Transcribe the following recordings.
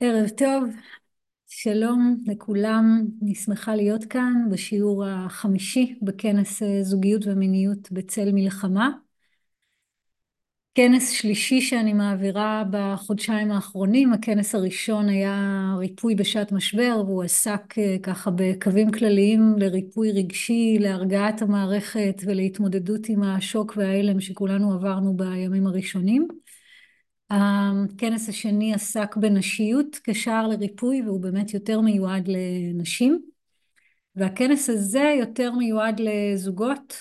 ערב טוב, שלום לכולם, אני שמחה להיות כאן בשיעור החמישי בכנס זוגיות ומיניות בצל מלחמה. כנס שלישי שאני מעבירה בחודשיים האחרונים, הכנס הראשון היה ריפוי בשעת משבר והוא עסק ככה בקווים כלליים לריפוי רגשי, להרגעת המערכת ולהתמודדות עם השוק וההלם שכולנו עברנו בימים הראשונים. הכנס השני עסק בנשיות כשער לריפוי והוא באמת יותר מיועד לנשים והכנס הזה יותר מיועד לזוגות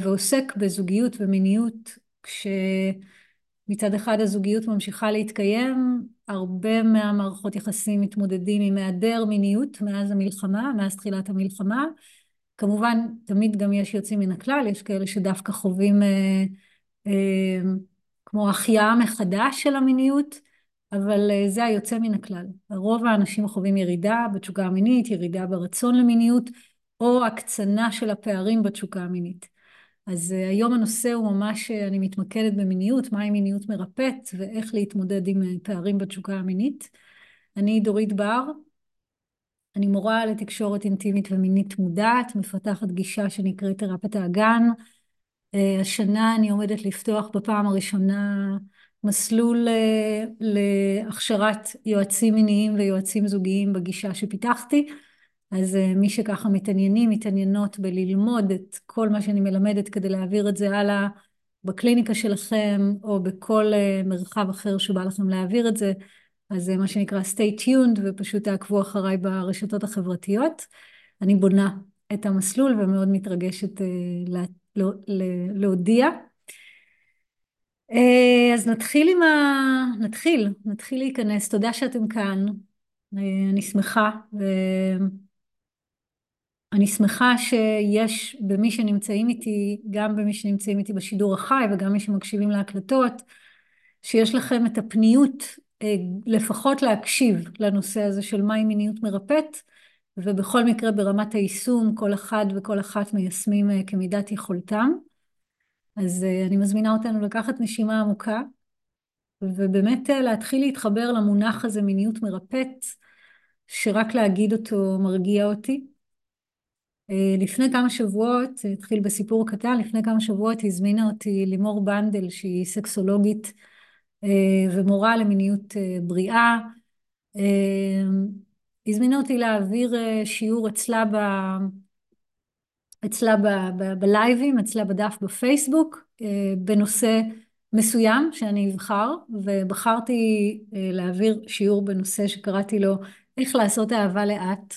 ועוסק בזוגיות ומיניות כשמצד אחד הזוגיות ממשיכה להתקיים, הרבה מהמערכות יחסים מתמודדים עם היעדר מיניות מאז המלחמה, מאז תחילת המלחמה. כמובן תמיד גם יש יוצאים מן הכלל, יש כאלה שדווקא חווים כמו החייאה מחדש של המיניות, אבל זה היוצא מן הכלל. רוב האנשים חווים ירידה בתשוקה המינית, ירידה ברצון למיניות או הקצנה של הפערים בתשוקה המינית. אז היום הנושא הוא ממש, אני מתמקדת במיניות, מהי מיניות מרפאת ואיך להתמודד עם פערים בתשוקה המינית. אני דורית בר, אני מורה לתקשורת אינטימית ומינית מודעת, מפתחת גישה שנקראת תרפית האגן. השנה אני עומדת לפתוח בפעם הראשונה מסלול להכשרת יועצים מיניים ויועצים זוגיים בגישה שפיתחתי, אז מי שככה מתעניינים, מתעניינות בללמוד את כל מה שאני מלמדת כדי להעביר את זה הלאה בקליניקה שלכם או בכל מרחב אחר שבא לכם להעביר את זה, אז זה מה שנקרא stay tuned ופשוט תעקבו אחריי ברשתות החברתיות. אני בונה את המסלול ומאוד מתרגשת להודיע. אז נתחיל עם ה... נתחיל, נתחיל להיכנס, תודה שאתם כאן, אני שמחה ואני שמחה שיש במי שנמצאים איתי, גם במי שנמצאים איתי בשידור החי וגם מי שמקשיבים להקלטות, שיש לכם את הפניות לפחות להקשיב לנושא הזה של מהי מיניות מרפאת, ובכל מקרה ברמת היישום כל אחד וכל אחת מיישמים כמידת יכולתם. אז אני מזמינה אותנו לקחת נשימה עמוקה ובאמת להתחיל להתחבר למונח הזה מיניות מרפאת, שרק להגיד אותו מרגיע אותי. לפני כמה שבועות, התחיל בסיפור קטן, לפני כמה שבועות הזמינה אותי לימור בנדל שהיא סקסולוגית ומורה למיניות בריאה, הזמינה אותי להעביר שיעור אצלה בלייבים, אצלה בדף בפייסבוק, בנושא מסוים שאני אבחר, ובחרתי להעביר שיעור בנושא שקראתי לו איך לעשות אהבה לאט,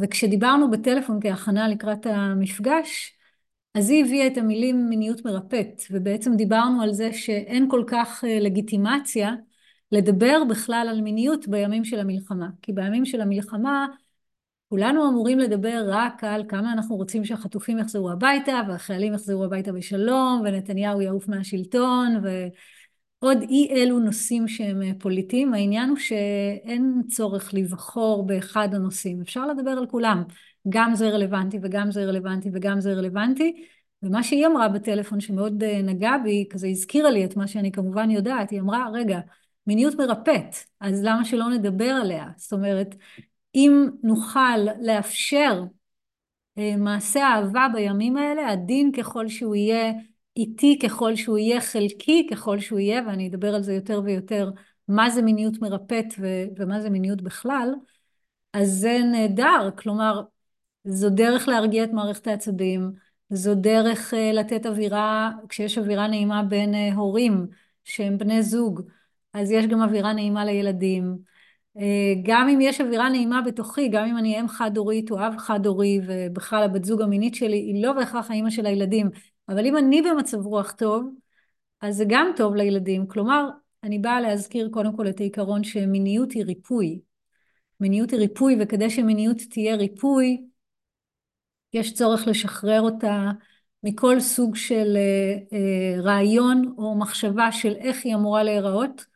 וכשדיברנו בטלפון כהכנה לקראת המפגש, אז היא הביאה את המילים מיניות מרפאת, ובעצם דיברנו על זה שאין כל כך לגיטימציה לדבר בכלל על מיניות בימים של המלחמה, כי בימים של המלחמה כולנו אמורים לדבר רק על כמה אנחנו רוצים שהחטופים יחזרו הביתה והחיילים יחזרו הביתה בשלום ונתניהו יעוף מהשלטון ועוד אי אלו נושאים שהם פוליטיים, העניין הוא שאין צורך לבחור באחד הנושאים, אפשר לדבר על כולם, גם זה רלוונטי וגם זה רלוונטי וגם זה רלוונטי, ומה שהיא אמרה בטלפון שמאוד נגע בי, כזה הזכירה לי את מה שאני כמובן יודעת, היא אמרה רגע, מיניות מרפאת, אז למה שלא נדבר עליה? זאת אומרת, אם נוכל לאפשר מעשה אהבה בימים האלה, עדין ככל שהוא יהיה, איטי ככל שהוא יהיה, חלקי ככל שהוא יהיה, ואני אדבר על זה יותר ויותר, מה זה מיניות מרפאת ומה זה מיניות בכלל, אז זה נהדר, כלומר, זו דרך להרגיע את מערכת העצבים, זו דרך לתת אווירה, כשיש אווירה נעימה בין הורים שהם בני זוג, אז יש גם אווירה נעימה לילדים. גם אם יש אווירה נעימה בתוכי, גם אם אני אם חד-הורית או אב חד-הורי, ובכלל הבת זוג המינית שלי היא לא בהכרח האמא של הילדים, אבל אם אני במצב רוח טוב, אז זה גם טוב לילדים. כלומר, אני באה להזכיר קודם כל את העיקרון שמיניות היא ריפוי. מיניות היא ריפוי, וכדי שמיניות תהיה ריפוי, יש צורך לשחרר אותה מכל סוג של רעיון או מחשבה של איך היא אמורה להיראות.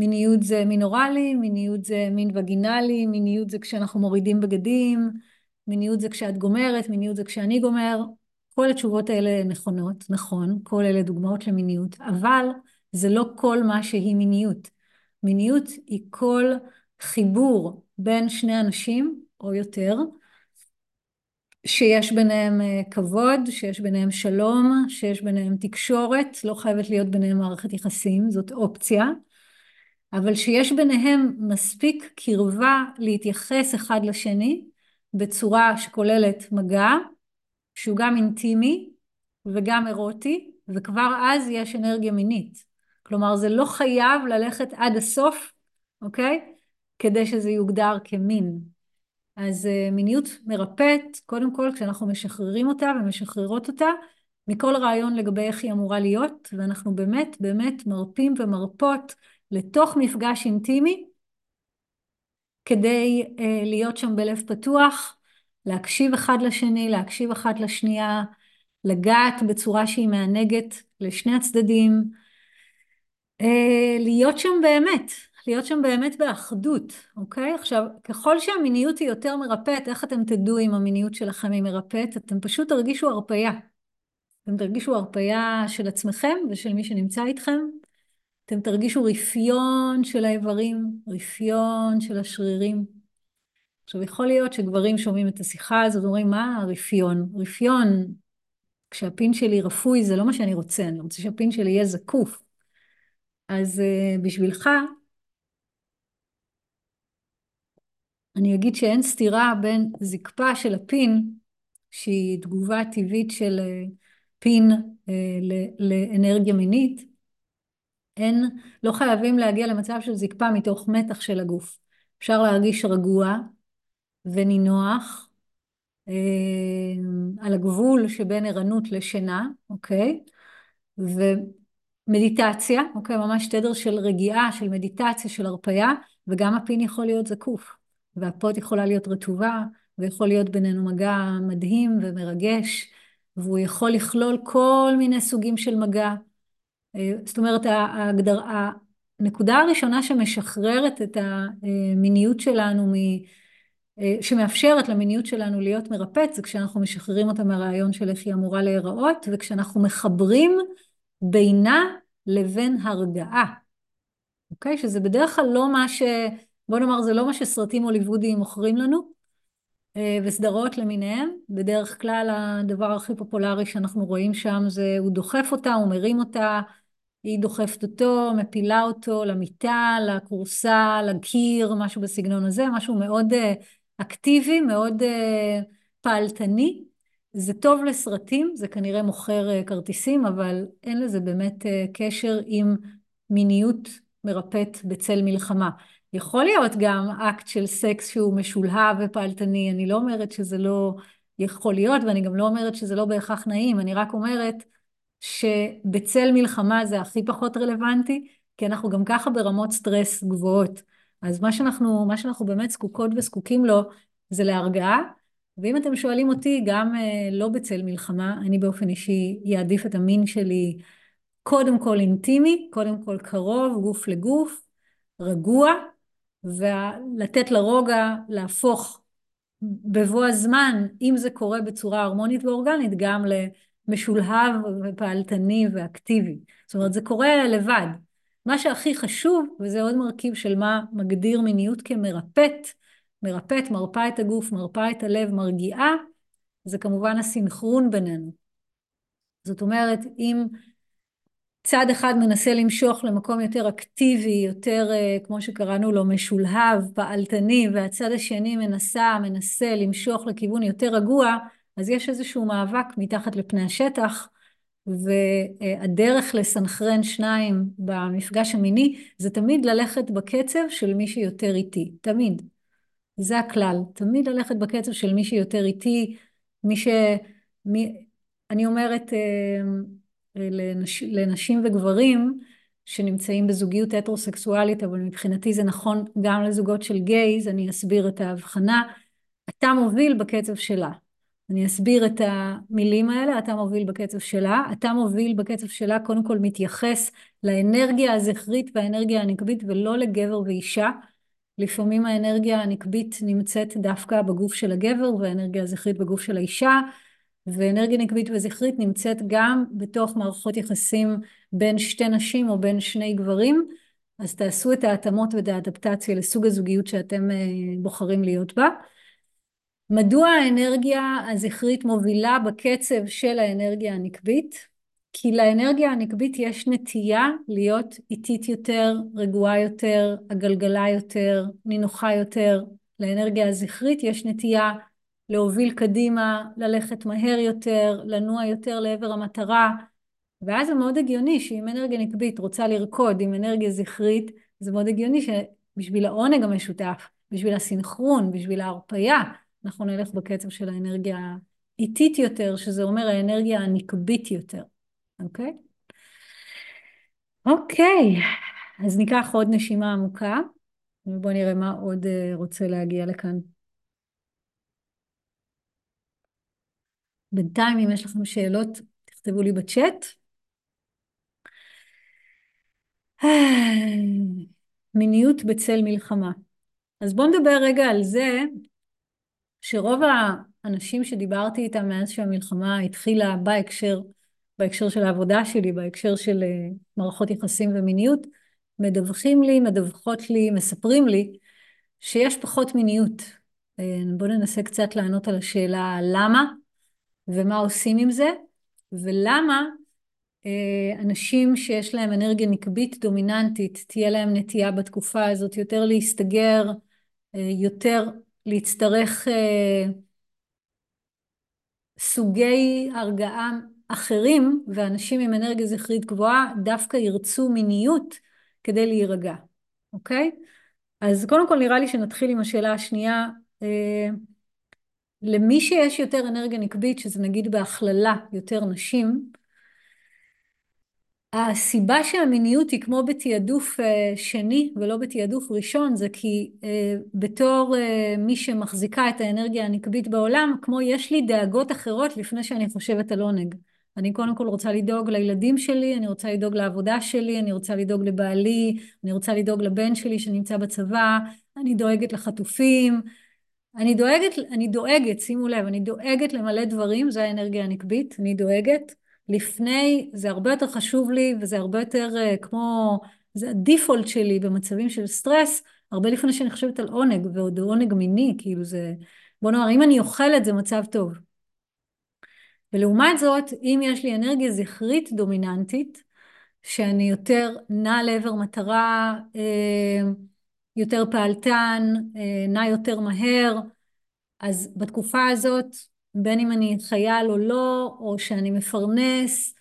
מיניות זה מין אוראלי, מיניות זה מין וגינלי, מיניות זה כשאנחנו מורידים בגדים, מיניות זה כשאת גומרת, מיניות זה כשאני גומר, כל התשובות האלה נכונות, נכון, כל אלה דוגמאות למיניות, אבל זה לא כל מה שהיא מיניות. מיניות היא כל חיבור בין שני אנשים או יותר, שיש ביניהם כבוד, שיש ביניהם שלום, שיש ביניהם תקשורת, לא חייבת להיות ביניהם מערכת יחסים, זאת אופציה, אבל שיש ביניהם מספיק קרבה להתייחס אחד לשני בצורה שכוללת מגע, שהוא גם אינטימי וגם אירוטי, וכבר אז יש אנרגיה מינית. כלומר, זה לא חייב ללכת עד הסוף, אוקיי? כדי שזה יוגדר כמין. אז מיניות מרפאת, קודם כל כשאנחנו משחררים אותה ומשחררות אותה, מכל רעיון לגבי איך היא אמורה להיות, ואנחנו באמת באמת מרפים ומרפות לתוך מפגש אינטימי, כדי להיות שם בלב פתוח, להקשיב אחד לשני, להקשיב אחת לשנייה, לגעת בצורה שהיא מענגת לשני הצדדים, להיות שם באמת, להיות שם באמת באחדות, אוקיי? עכשיו, ככל שהמיניות היא יותר מרפאת, איך אתם תדעו אם המיניות שלכם היא מרפאת? אתם פשוט תרגישו הרפייה. אתם תרגישו הרפייה של עצמכם ושל מי שנמצא איתכם. אתם תרגישו רפיון של האיברים, רפיון של השרירים. עכשיו, יכול להיות שגברים שומעים את השיחה הזאת ואומרים, מה הרפיון? רפיון, כשהפין שלי רפוי, זה לא מה שאני רוצה, אני רוצה שהפין שלי יהיה זקוף. אז בשבילך, אני אגיד שאין סתירה בין זקפה של הפין, שהיא תגובה טבעית של פין לאנרגיה מינית, אין, לא חייבים להגיע למצב של זקפה מתוך מתח של הגוף. אפשר להרגיש רגוע ונינוח, על הגבול שבין ערנות לשינה, אוקיי? ומדיטציה, אוקיי? ממש תדר של רגיעה, של מדיטציה, של הרפייה, וגם הפין יכול להיות זקוף. והפות יכולה להיות רטובה, ויכול להיות בינינו מגע מדהים ומרגש, והוא יכול לכלול כל מיני סוגים של מגע. זאת אומרת, הנקודה הראשונה שמשחררת את המיניות שלנו, שמאפשרת למיניות שלנו להיות מרפאת, זה כשאנחנו משחררים אותה מהרעיון של איך היא אמורה להיראות, וכשאנחנו מחברים בינה לבין הרגעה. אוקיי? שזה בדרך כלל לא מה ש... בוא נאמר, זה לא מה שסרטים הוליוודיים מוכרים לנו, וסדרות למיניהם. בדרך כלל הדבר הכי פופולרי שאנחנו רואים שם זה הוא דוחף אותה, הוא מרים אותה, היא דוחפת אותו, מפילה אותו למיטה, לכורסה, לקיר, משהו בסגנון הזה, משהו מאוד אקטיבי, מאוד פעלתני. זה טוב לסרטים, זה כנראה מוכר כרטיסים, אבל אין לזה באמת קשר עם מיניות מרפאת בצל מלחמה. יכול להיות גם אקט של סקס שהוא משולהב ופעלתני, אני לא אומרת שזה לא יכול להיות, ואני גם לא אומרת שזה לא בהכרח נעים, אני רק אומרת שבצל מלחמה זה הכי פחות רלוונטי, כי אנחנו גם ככה ברמות סטרס גבוהות. אז מה שאנחנו, מה שאנחנו באמת זקוקות וזקוקים לו זה להרגעה, ואם אתם שואלים אותי, גם לא בצל מלחמה, אני באופן אישי אעדיף את המין שלי קודם כל אינטימי, קודם כל קרוב, גוף לגוף, רגוע, ולתת לרוגע להפוך בבוא הזמן, אם זה קורה בצורה הרמונית ואורגנית, גם למשולהב ופעלתני ואקטיבי. זאת אומרת, זה קורה לבד. מה שהכי חשוב, וזה עוד מרכיב של מה מגדיר מיניות כמרפאת, מרפאת, מרפאה את הגוף, מרפאה את הלב, מרגיעה, זה כמובן הסינכרון בינינו. זאת אומרת, אם צד אחד מנסה למשוך למקום יותר אקטיבי, יותר, כמו שקראנו לו, משולהב, פעלתני, והצד השני מנסה, מנסה למשוך לכיוון יותר רגוע, אז יש איזשהו מאבק מתחת לפני השטח, והדרך לסנכרן שניים במפגש המיני, זה תמיד ללכת בקצב של מי שיותר איטי, תמיד. זה הכלל, תמיד ללכת בקצב של מי שיותר איטי, מי ש... מי... אני אומרת, לנש... לנשים וגברים שנמצאים בזוגיות הטרוסקסואלית, אבל מבחינתי זה נכון גם לזוגות של גייז, אני אסביר את ההבחנה. אתה מוביל בקצב שלה. אני אסביר את המילים האלה, אתה מוביל בקצב שלה. אתה מוביל בקצב שלה, קודם כל מתייחס לאנרגיה הזכרית והאנרגיה הנקבית ולא לגבר ואישה. לפעמים האנרגיה הנקבית נמצאת דווקא בגוף של הגבר והאנרגיה הזכרית בגוף של האישה. ואנרגיה נקבית וזכרית נמצאת גם בתוך מערכות יחסים בין שתי נשים או בין שני גברים, אז תעשו את ההתאמות ואת האדפטציה לסוג הזוגיות שאתם בוחרים להיות בה. מדוע האנרגיה הזכרית מובילה בקצב של האנרגיה הנקבית? כי לאנרגיה הנקבית יש נטייה להיות איטית יותר, רגועה יותר, עגלגלה יותר, נינוחה יותר. לאנרגיה הזכרית יש נטייה להוביל קדימה, ללכת מהר יותר, לנוע יותר לעבר המטרה, ואז זה מאוד הגיוני שאם אנרגיה נקבית רוצה לרקוד עם אנרגיה זכרית, זה מאוד הגיוני שבשביל העונג המשותף, בשביל הסינכרון, בשביל ההרפייה, אנחנו נלך בקצב של האנרגיה איטית יותר, שזה אומר האנרגיה הנקבית יותר, אוקיי? אוקיי, אז ניקח עוד נשימה עמוקה, ובואו נראה מה עוד אה, רוצה להגיע לכאן. בינתיים, אם יש לכם שאלות, תכתבו לי בצ'אט. מיניות בצל מלחמה. אז בואו נדבר רגע על זה שרוב האנשים שדיברתי איתם מאז שהמלחמה התחילה בהקשר, בהקשר של העבודה שלי, בהקשר של אה, מערכות יחסים ומיניות, מדווחים לי, מדווחות לי, מספרים לי שיש פחות מיניות. אה, בואו ננסה קצת לענות על השאלה למה ומה עושים עם זה, ולמה אה, אנשים שיש להם אנרגיה נקבית דומיננטית, תהיה להם נטייה בתקופה הזאת יותר להסתגר, יותר להצטרך אה, סוגי הרגעה אחרים, ואנשים עם אנרגיה זכרית גבוהה דווקא ירצו מיניות כדי להירגע, אוקיי? אז קודם כל נראה לי שנתחיל עם השאלה השנייה. אה, למי שיש יותר אנרגיה נקבית, שזה נגיד בהכללה יותר נשים, הסיבה שהמיניות היא כמו בתעדוף אה, שני ולא בתעדוף ראשון זה כי אה, בתור אה, מי שמחזיקה את האנרגיה הנקבית בעולם, כמו יש לי דאגות אחרות לפני שאני חושבת על עונג. אני קודם כל רוצה לדאוג לילדים שלי, אני רוצה לדאוג לעבודה שלי, אני רוצה לדאוג לבעלי, אני רוצה לדאוג לבן שלי שנמצא בצבא, אני דואגת לחטופים, אני דואגת, אני דואגת, שימו לב, אני דואגת למלא דברים, זו האנרגיה הנקבית, אני דואגת. לפני, זה הרבה יותר חשוב לי וזה הרבה יותר uh, כמו, זה הדיפולט שלי במצבים של סטרס, הרבה לפני שאני חושבת על עונג, ועוד עונג מיני, כאילו זה, בוא נאמר, אם אני אוכלת זה מצב טוב. ולעומת זאת, אם יש לי אנרגיה זכרית דומיננטית, שאני יותר נע לעבר מטרה, אה, יותר פעלתן, אה, נע יותר מהר, אז בתקופה הזאת בין אם אני חייל או לא, או שאני מפרנס,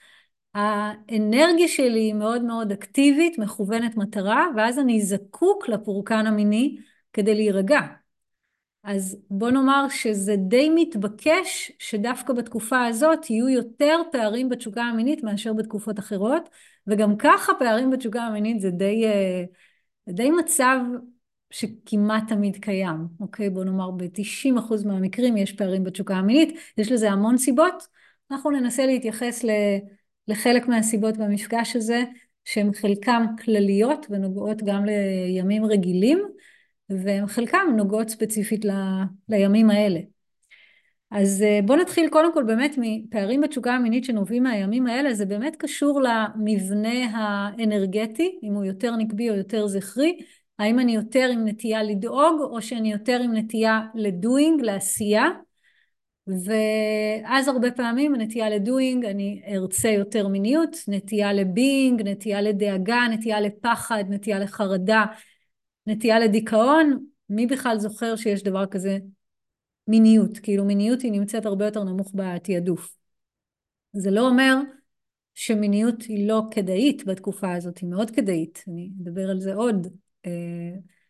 האנרגיה שלי היא מאוד מאוד אקטיבית, מכוונת מטרה, ואז אני זקוק לפורקן המיני כדי להירגע. אז בוא נאמר שזה די מתבקש שדווקא בתקופה הזאת יהיו יותר פערים בתשוקה המינית מאשר בתקופות אחרות, וגם ככה פערים בתשוקה המינית זה די, אה, די מצב שכמעט תמיד קיים, אוקיי? בוא נאמר ב-90% מהמקרים יש פערים בתשוקה המינית, יש לזה המון סיבות. אנחנו ננסה להתייחס לחלק מהסיבות במפגש הזה, שהן חלקם כלליות ונוגעות גם לימים רגילים, וחלקם נוגעות ספציפית ל, לימים האלה. אז אה, בואו נתחיל קודם כל באמת מפערים בתשוקה המינית שנובעים מהימים האלה, זה באמת קשור למבנה האנרגטי, אם הוא יותר נקבי או יותר זכרי, האם אני יותר עם נטייה לדאוג, או שאני יותר עם נטייה לדוינג, לעשייה, ואז הרבה פעמים הנטייה לדוינג, אני ארצה יותר מיניות, נטייה לבינג, נטייה לדאגה, נטייה לפחד, נטייה לחרדה, נטייה לדיכאון, מי בכלל זוכר שיש דבר כזה מיניות? כאילו מיניות היא נמצאת הרבה יותר נמוך בתעדוף. זה לא אומר שמיניות היא לא כדאית בתקופה הזאת, היא מאוד כדאית, אני אדבר על זה עוד,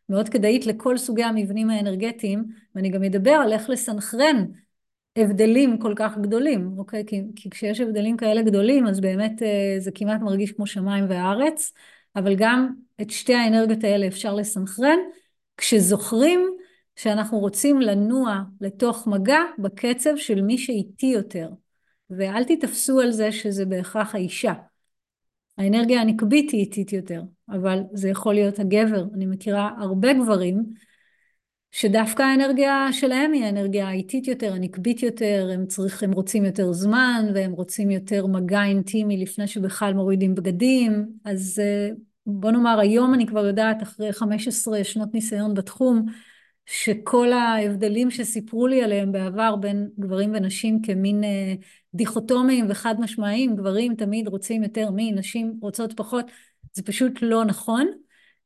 מאוד כדאית לכל סוגי המבנים האנרגטיים, ואני גם אדבר על איך לסנכרן הבדלים כל כך גדולים, אוקיי? כי, כי כשיש הבדלים כאלה גדולים, אז באמת אה, זה כמעט מרגיש כמו שמיים וארץ, אבל גם את שתי האנרגיות האלה אפשר לסנכרן, כשזוכרים שאנחנו רוצים לנוע לתוך מגע בקצב של מי שאיטי יותר. ואל תתפסו על זה שזה בהכרח האישה. האנרגיה הנקבית היא איטית יותר, אבל זה יכול להיות הגבר. אני מכירה הרבה גברים שדווקא האנרגיה שלהם היא האנרגיה האיטית יותר, הנקבית יותר, הם צריכים, הם רוצים יותר זמן והם רוצים יותר מגע אינטימי לפני שבכלל מורידים בגדים, אז בוא נאמר, היום אני כבר יודעת, אחרי 15 שנות ניסיון בתחום, שכל ההבדלים שסיפרו לי עליהם בעבר בין גברים ונשים כמין אה, דיכוטומיים וחד משמעיים, גברים תמיד רוצים יותר מנשים רוצות פחות, זה פשוט לא נכון.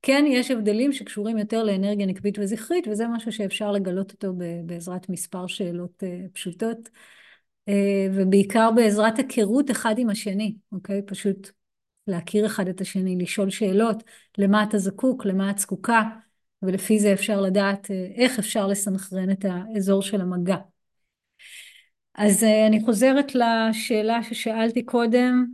כן, יש הבדלים שקשורים יותר לאנרגיה נקבית וזכרית, וזה משהו שאפשר לגלות אותו בעזרת מספר שאלות אה, פשוטות, אה, ובעיקר בעזרת היכרות אחד עם השני, אוקיי? פשוט להכיר אחד את השני, לשאול שאלות, למה אתה זקוק, למה את זקוקה, ולפי זה אפשר לדעת אה, איך אפשר לסנכרן את האזור של המגע. אז אני חוזרת לשאלה ששאלתי קודם,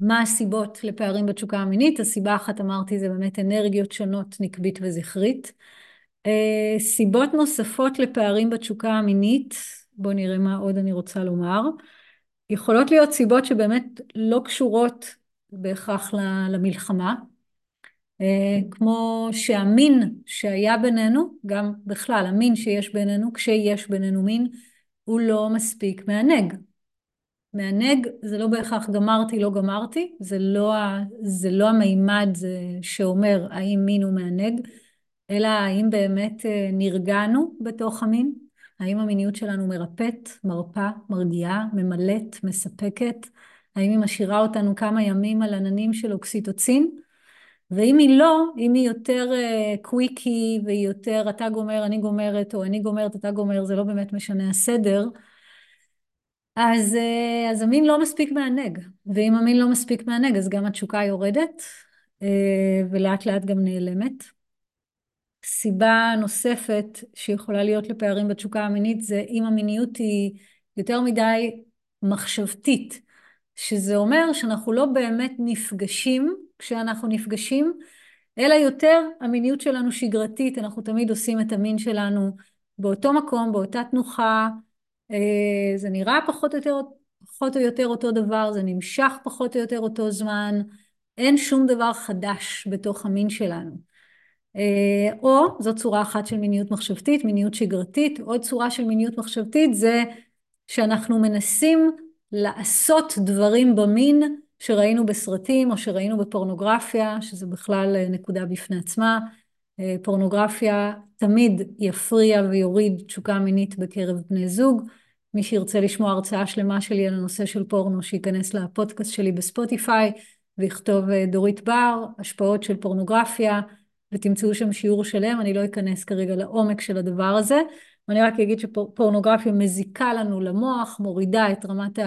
מה הסיבות לפערים בתשוקה המינית? הסיבה אחת אמרתי זה באמת אנרגיות שונות נקבית וזכרית. אה, סיבות נוספות לפערים בתשוקה המינית, בואו נראה מה עוד אני רוצה לומר. יכולות להיות סיבות שבאמת לא קשורות בהכרח למלחמה, אה, כמו שהמין שהיה בינינו, גם בכלל המין שיש בינינו, כשיש בינינו מין, הוא לא מספיק מענג. מענג זה לא בהכרח גמרתי, לא גמרתי, זה לא, זה לא המימד שאומר האם מין הוא מענג, אלא האם באמת אה, נרגענו בתוך המין, האם המיניות שלנו מרפאת, מרפה, מרגיעה, ממלאת, מספקת, האם היא משאירה אותנו כמה ימים על עננים של אוקסיטוצין, ואם היא לא, אם היא יותר קוויקי uh, והיא יותר אתה גומר, אני גומרת, או אני גומרת, אתה גומר, זה לא באמת משנה הסדר, אז, אה, אז המין לא מספיק מענג, ואם המין לא מספיק מענג אז גם התשוקה יורדת אה, ולאט לאט גם נעלמת. סיבה נוספת שיכולה להיות לפערים בתשוקה המינית זה אם המיניות היא יותר מדי מחשבתית, שזה אומר שאנחנו לא באמת נפגשים כשאנחנו נפגשים, אלא יותר המיניות שלנו שגרתית, אנחנו תמיד עושים את המין שלנו באותו מקום, באותה תנוחה, אה, זה נראה פחות או יותר, פחות או יותר אותו דבר, זה נמשך פחות או יותר אותו זמן, אין שום דבר חדש בתוך המין שלנו. אה, או זו צורה אחת של מיניות מחשבתית, מיניות שגרתית, עוד צורה של מיניות מחשבתית זה שאנחנו מנסים לעשות דברים במין שראינו בסרטים או שראינו בפורנוגרפיה, שזה בכלל אה, נקודה בפני עצמה. פורנוגרפיה תמיד יפריע ויוריד תשוקה מינית בקרב בני זוג. מי שירצה לשמוע הרצאה שלמה שלי על הנושא של פורנו, שייכנס לפודקאסט שלי בספוטיפיי ויכתוב אה, דורית בר, השפעות של פורנוגרפיה, ותמצאו שם שיעור שלם, אני לא אכנס כרגע לעומק של הדבר הזה, ואני רק אגיד שפורנוגרפיה מזיקה לנו למוח, מורידה את רמת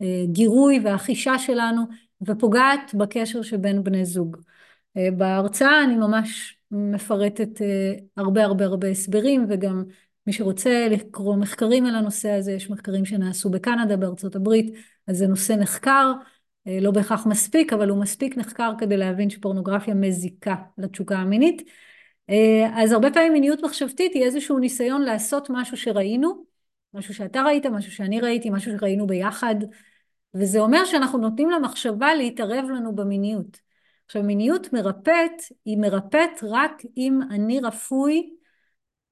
הגירוי והחישה שלנו, ופוגעת בקשר שבין בני זוג. אה, בהרצאה אני ממש מפרטת אה, הרבה הרבה הרבה הסברים וגם מי שרוצה לקרוא מחקרים על הנושא הזה, יש מחקרים שנעשו בקנדה, בארצות הברית, אז זה נושא נחקר, אה, לא בהכרח מספיק, אבל הוא מספיק נחקר כדי להבין שפורנוגרפיה מזיקה לתשוקה המינית. אז הרבה פעמים מיניות מחשבתית היא איזשהו ניסיון לעשות משהו שראינו, משהו שאתה ראית, משהו שאני ראיתי, משהו שראינו ביחד, וזה אומר שאנחנו נותנים למחשבה להתערב לנו במיניות. עכשיו מיניות מרפאת היא מרפאת רק אם אני רפוי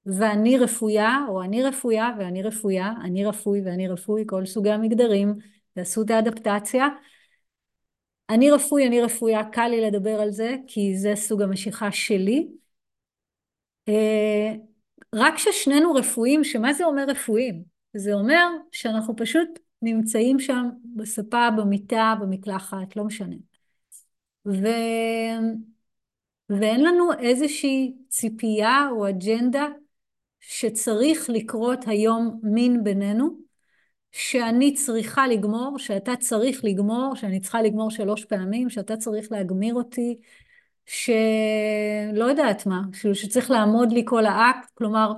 ואני רפויה, או אני רפויה ואני רפויה, אני רפוי ואני רפוי, כל סוגי המגדרים, תעשו את האדפטציה. אני רפוי, אני רפויה, קל לי לדבר על זה, כי זה סוג המשיכה שלי. אה, רק ששנינו רפויים, שמה זה אומר רפויים? זה אומר שאנחנו פשוט נמצאים שם בספה, במיטה, במקלחת, לא משנה. ו... ואין לנו איזושהי ציפייה או אג'נדה שצריך לקרות היום מין בינינו, שאני צריכה לגמור, שאתה צריך לגמור, שאני צריכה לגמור שלוש פעמים, שאתה צריך להגמיר אותי, שלא יודעת מה, שצריך לעמוד לי כל האקט, כלומר,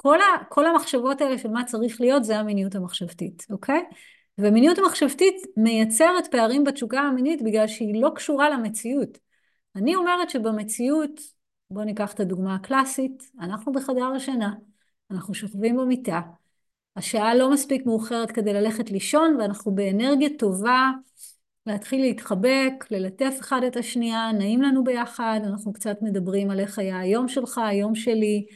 כל, ה... כל המחשבות האלה של מה צריך להיות זה המיניות המחשבתית, אוקיי? ומיניות המחשבתית מייצרת פערים בתשוקה המינית בגלל שהיא לא קשורה למציאות. אני אומרת שבמציאות, בואו ניקח את הדוגמה הקלאסית, אנחנו בחדר השינה, אנחנו שוכבים במיטה, השעה לא מספיק מאוחרת כדי ללכת לישון ואנחנו באנרגיה טובה להתחיל להתחבק, ללטף אחד את השנייה, נעים לנו ביחד, אנחנו קצת מדברים על איך היה היום שלך, היום שלי,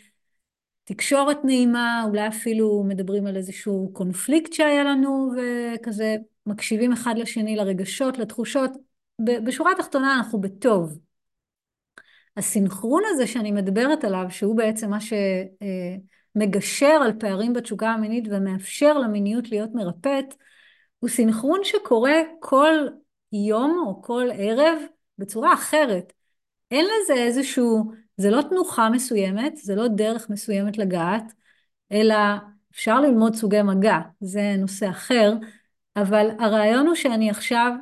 תקשורת נעימה, אולי אפילו מדברים על איזשהו קונפליקט שהיה לנו וכזה מקשיבים אחד לשני לרגשות, לתחושות, בשורה התחתונה אנחנו בטוב. הסינכרון הזה שאני מדברת עליו, שהוא בעצם מה שמגשר על פערים בתשוקה המינית ומאפשר למיניות להיות מרפאת, הוא סינכרון שקורה כל יום או כל ערב בצורה אחרת. אין לזה איזשהו, זה לא תנוחה מסוימת, זה לא דרך מסוימת לגעת, אלא אפשר ללמוד סוגי מגע, זה נושא אחר, אבל הרעיון הוא שאני עכשיו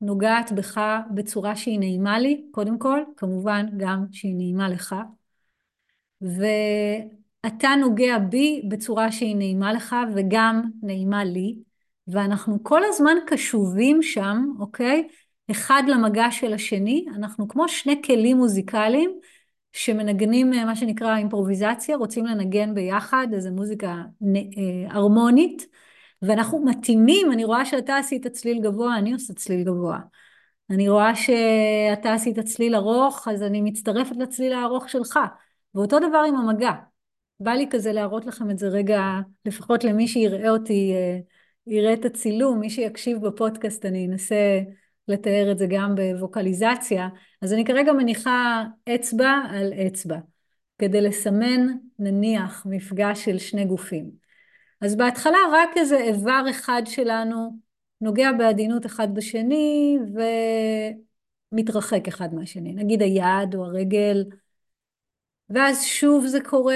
נוגעת בך בצורה שהיא נעימה לי, קודם כל, כמובן גם שהיא נעימה לך, ואתה נוגע בי בצורה שהיא נעימה לך וגם נעימה לי, ואנחנו כל הזמן קשובים שם, אוקיי? אחד למגע של השני, אנחנו כמו שני כלים מוזיקליים שמנגנים מה שנקרא אימפרוביזציה, רוצים לנגן ביחד איזה מוזיקה אה, הרמונית, ואנחנו מתאימים, אני רואה שאתה עשית צליל גבוה, אני עושה צליל גבוה. אני רואה שאתה עשית צליל ארוך, אז אני מצטרפת לצליל הארוך שלך. ואותו דבר עם המגע. בא לי כזה להראות לכם את זה רגע, לפחות למי שיראה אותי, אה, יראה את הצילום, מי שיקשיב בפודקאסט, אני אנסה לתאר את זה גם בווקליזציה. אז אני כרגע מניחה אצבע על אצבע, כדי לסמן, נניח, מפגש של שני גופים. אז בהתחלה רק איזה איבר אחד שלנו נוגע בעדינות אחד בשני ומתרחק אחד מהשני, נגיד היד או הרגל, ואז שוב זה קורה,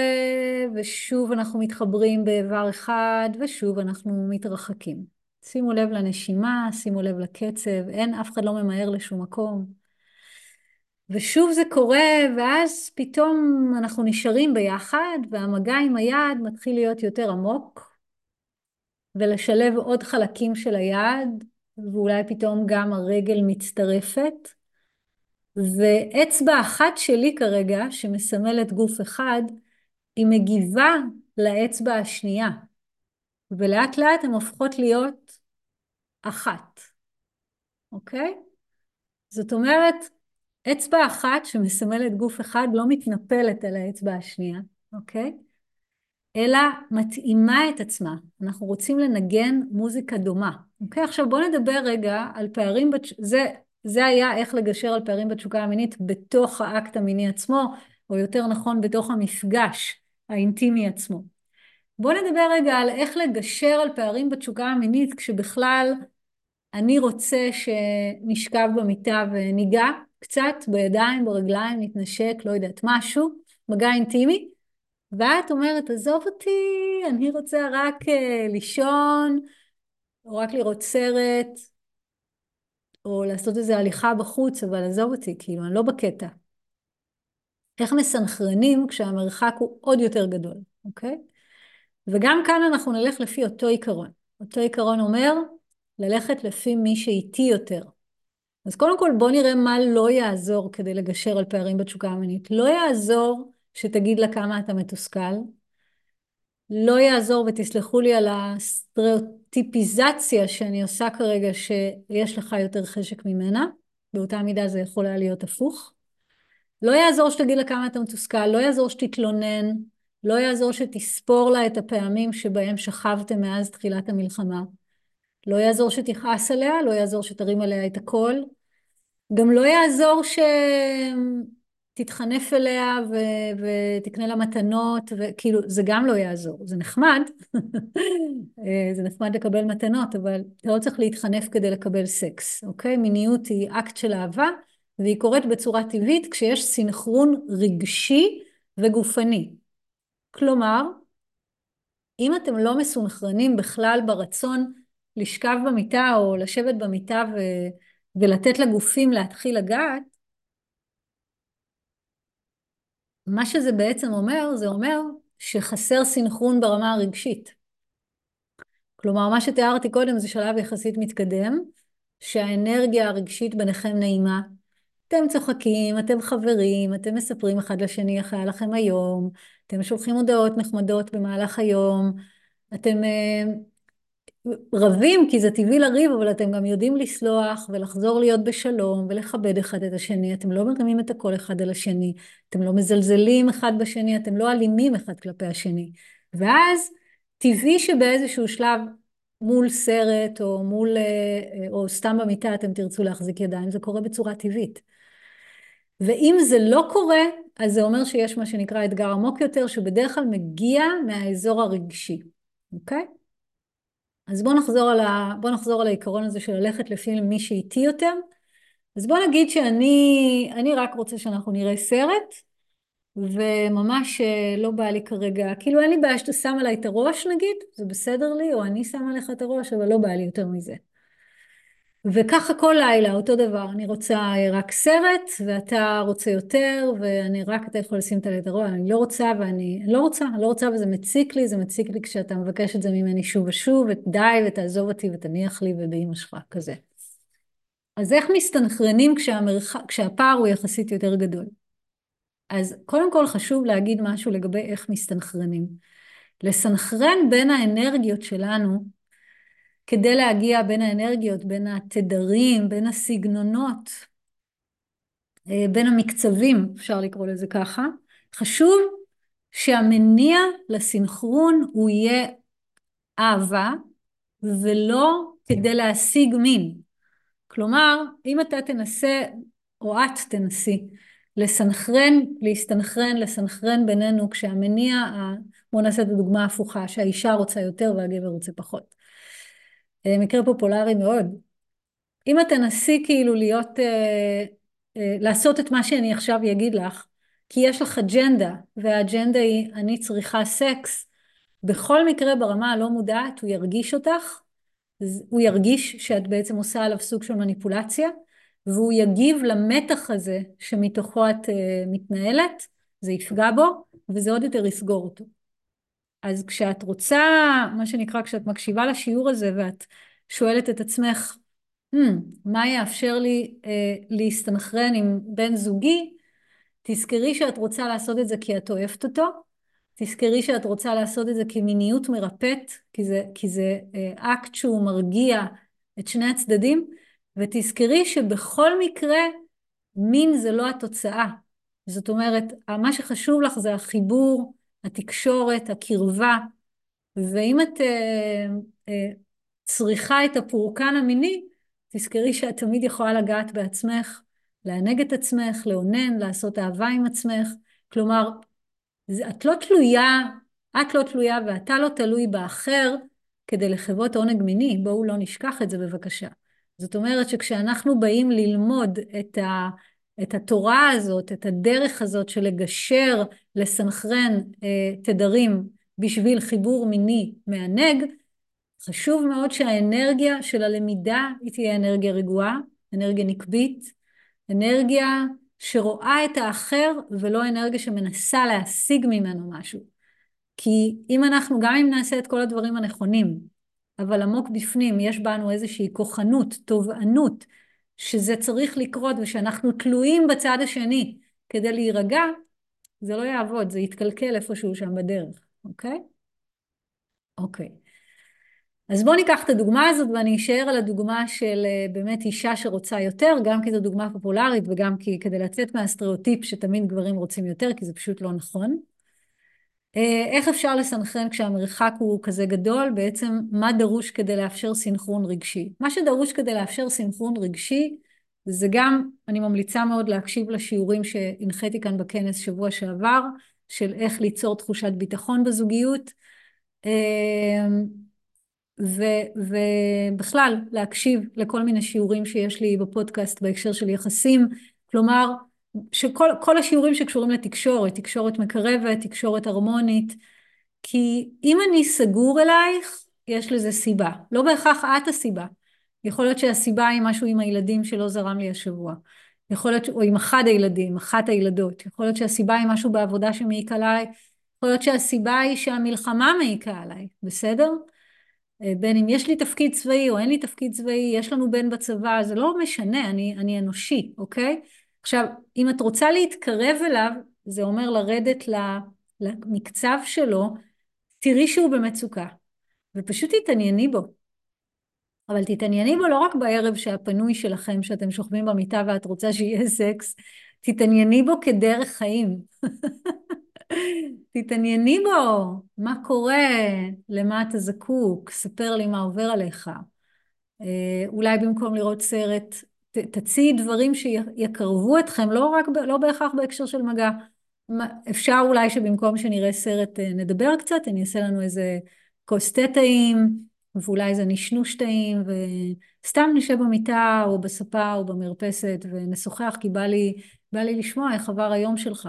ושוב אנחנו מתחברים באיבר אחד, ושוב אנחנו מתרחקים. שימו לב לנשימה, שימו לב לקצב, אין, אף אחד לא ממהר לשום מקום. ושוב זה קורה, ואז פתאום אנחנו נשארים ביחד, והמגע עם היד מתחיל להיות יותר עמוק, ולשלב עוד חלקים של היד, ואולי פתאום גם הרגל מצטרפת. ואצבע אחת שלי כרגע, שמסמלת גוף אחד, היא מגיבה לאצבע השנייה. ולאט לאט הן הופכות להיות אחת, אוקיי? זאת אומרת, אצבע אחת שמסמלת גוף אחד לא מתנפלת על האצבע השנייה, אוקיי? אלא מתאימה את עצמה. אנחנו רוצים לנגן מוזיקה דומה. אוקיי? עכשיו בואו נדבר רגע על פערים, בת... זה, זה היה איך לגשר על פערים בתשוקה המינית בתוך האקט המיני עצמו, או יותר נכון בתוך המפגש האינטימי עצמו. בואו נדבר רגע על איך לגשר על פערים בתשוקה המינית כשבכלל אני רוצה שנשכב במיטה וניגע קצת בידיים, ברגליים, נתנשק, לא יודעת, משהו, מגע אינטימי, ואת אומרת, עזוב אותי, אני רוצה רק uh, לישון, או רק לראות סרט, או לעשות איזו הליכה בחוץ, אבל עזוב אותי, כאילו, אני לא בקטע. איך מסנכרנים כשהמרחק הוא עוד יותר גדול, אוקיי? וגם כאן אנחנו נלך לפי אותו עיקרון. אותו עיקרון אומר, ללכת לפי מי שאיטי יותר. אז קודם כל בואו נראה מה לא יעזור כדי לגשר על פערים בתשוקה המינית. לא יעזור שתגיד לה כמה אתה מתוסכל. לא יעזור, ותסלחו לי על הסטריאוטיפיזציה שאני עושה כרגע, שיש לך יותר חשק ממנה, באותה מידה זה יכול היה להיות הפוך. לא יעזור שתגיד לה כמה אתה מתוסכל, לא יעזור שתתלונן, לא יעזור שתספור לה את הפעמים שבהם שכבתם מאז תחילת המלחמה. לא יעזור שתכעס עליה, לא יעזור שתרים עליה את הקול. גם לא יעזור ש... תתחנף אליה ו- ותקנה לה מתנות, וכאילו, זה גם לא יעזור, זה נחמד, אה, זה נחמד לקבל מתנות, אבל אתה לא צריך להתחנף כדי לקבל סקס, אוקיי? מיניות היא אקט של אהבה, והיא קורית בצורה טבעית כשיש סינכרון רגשי וגופני. כלומר, אם אתם לא מסונכרנים בכלל ברצון לשכב במיטה או לשבת במיטה ו- ולתת לגופים להתחיל לגעת, מה שזה בעצם אומר, זה אומר שחסר סינכרון ברמה הרגשית. כלומר, מה שתיארתי קודם זה שלב יחסית מתקדם, שהאנרגיה הרגשית ביניכם נעימה. אתם צוחקים, אתם חברים, אתם מספרים אחד לשני איך היה לכם היום, אתם שולחים הודעות נחמדות במהלך היום, אתם אה, רבים כי זה טבעי לריב, אבל אתם גם יודעים לסלוח ולחזור להיות בשלום ולכבד אחד את השני. אתם לא מרימים את הקול אחד על השני, אתם לא מזלזלים אחד בשני, אתם לא אלימים אחד כלפי השני. ואז טבעי שבאיזשהו שלב מול סרט או מול, או סתם במיטה אתם תרצו להחזיק ידיים, זה קורה בצורה טבעית. ואם זה לא קורה, אז זה אומר שיש מה שנקרא אתגר עמוק יותר, שבדרך כלל מגיע מהאזור הרגשי, אוקיי? אז בואו נחזור, בוא נחזור על העיקרון הזה של ללכת לפי מי שאיטי יותר. אז בואו נגיד שאני אני רק רוצה שאנחנו נראה סרט, וממש אה, לא בא לי כרגע, כאילו אין לי בעיה שאתה שם עליי את הראש נגיד, זה בסדר לי, או אני שמה לך את הראש, אבל לא בא לי יותר מזה. וככה כל לילה, אותו דבר, אני רוצה רק סרט, ואתה רוצה יותר, ואני רק, אתה יכול לשים את הלדרוע, אני לא רוצה, ואני אני לא רוצה, לא רוצה, וזה מציק לי, זה מציק לי כשאתה מבקש את זה ממני שוב ושוב, ודי, ותעזוב אותי, ותניח לי, ובאמא שלך, כזה. אז איך מסתנכרנים כשהמרח... כשהפער הוא יחסית יותר גדול? אז קודם כל חשוב להגיד משהו לגבי איך מסתנכרנים. לסנכרן בין האנרגיות שלנו, כדי להגיע בין האנרגיות, בין התדרים, בין הסגנונות, אה, בין המקצבים, אפשר לקרוא לזה ככה, חשוב שהמניע לסנכרון הוא יהיה אהבה, ולא כדי להשיג מין. כלומר, אם אתה תנסה, או את תנסי, לסנכרן, להסתנכרן, לסנכרן בינינו כשהמניע, בואו נעשה את הדוגמה ההפוכה, שהאישה רוצה יותר והגבר רוצה פחות. אה, מקרה פופולרי מאוד. אם את תנסי כאילו להיות, אה, אה, לעשות את מה שאני עכשיו אגיד לך, כי יש לך אג'נדה, והאג'נדה היא אני צריכה סקס, בכל מקרה ברמה הלא מודעת הוא ירגיש אותך, הוא ירגיש שאת בעצם עושה עליו סוג של מניפולציה, והוא יגיב למתח הזה שמתוכו את uh, מתנהלת, זה יפגע בו, וזה עוד יותר יסגור אותו. אז כשאת רוצה, מה שנקרא, כשאת מקשיבה לשיעור הזה ואת שואלת את עצמך, hmm, מה יאפשר לי uh, להסתנכרן עם בן זוגי, תזכרי שאת רוצה לעשות את זה כי את אוהבת אותו, תזכרי שאת רוצה לעשות את זה כמיניות מרפאת, כי זה, כי זה uh, אקט שהוא מרגיע את שני הצדדים, ותזכרי שבכל מקרה מין זה לא התוצאה. זאת אומרת, מה שחשוב לך זה החיבור, התקשורת, הקרבה, ואם את אה, אה, צריכה את הפורקן המיני, תזכרי שאת תמיד יכולה לגעת בעצמך, לענג את עצמך, לאונן, לעשות אהבה עם עצמך. כלומר, את לא תלויה, את לא תלויה ואתה לא תלוי באחר כדי לחוות עונג מיני. בואו לא נשכח את זה בבקשה. זאת אומרת שכשאנחנו באים ללמוד את, ה, את התורה הזאת, את הדרך הזאת של לגשר, לסנכרן אה, תדרים בשביל חיבור מיני מענג, חשוב מאוד שהאנרגיה של הלמידה היא תהיה אנרגיה רגועה, אנרגיה נקבית, אנרגיה שרואה את האחר ולא אנרגיה שמנסה להשיג ממנו משהו. כי אם אנחנו, גם אם נעשה את כל הדברים הנכונים, אבל עמוק בפנים יש בנו איזושהי כוחנות, תובענות, שזה צריך לקרות ושאנחנו תלויים בצד השני כדי להירגע, זה לא יעבוד, זה יתקלקל איפשהו שם בדרך, אוקיי? אוקיי. אז בואו ניקח את הדוגמה הזאת ואני אשאר על הדוגמה של אה, באמת אישה שרוצה יותר, גם כי זו דוגמה פופולרית וגם כי כדי לצאת מהסטריאוטיפ שתמיד גברים רוצים יותר, כי זה פשוט לא נכון. אה, איך אפשר לסנכרן כשהמרחק הוא כזה גדול? בעצם מה דרוש כדי לאפשר סינכרון רגשי? מה שדרוש כדי לאפשר סינכרון רגשי זה גם, אני ממליצה מאוד להקשיב לשיעורים שהנחיתי כאן בכנס שבוע שעבר, של איך ליצור תחושת ביטחון בזוגיות, אה, ו, ובכלל להקשיב לכל מיני שיעורים שיש לי בפודקאסט בהקשר של יחסים, כלומר שכל השיעורים שקשורים לתקשורת, תקשורת מקרבת, תקשורת הרמונית, כי אם אני סגור אלייך, יש לזה סיבה. לא בהכרח את הסיבה. יכול להיות שהסיבה היא משהו עם הילדים שלא זרם לי השבוע. יכול להיות, או עם אחד הילדים, אחת הילדות. יכול להיות שהסיבה היא משהו בעבודה שמעיק עליי. יכול להיות שהסיבה היא שהמלחמה מעיקה עליי, בסדר? אה, בין אם יש לי תפקיד צבאי או אין לי תפקיד צבאי, יש לנו בן בצבא, זה לא משנה, אני, אני אנושי, אוקיי? עכשיו, אם את רוצה להתקרב אליו, זה אומר לרדת למקצב שלו, תראי שהוא במצוקה, ופשוט תתענייני בו. אבל תתענייני בו לא רק בערב שהפנוי שלכם, שאתם שוכבים במיטה ואת רוצה שיהיה סקס, תתענייני בו כדרך חיים. תתענייני בו, מה קורה, למה אתה זקוק, ספר לי מה עובר עליך. אה, אולי במקום לראות סרט, תציעי דברים שיקרבו אתכם, לא רק, לא בהכרח בהקשר של מגע. אפשר אולי שבמקום שנראה סרט אה, נדבר קצת, אני אעשה לנו איזה כוס תה טעים, ואולי איזה נשנוש טעים, וסתם נשב במיטה או בספה או במרפסת ונשוחח, כי בא לי, בא לי לשמוע איך עבר היום שלך.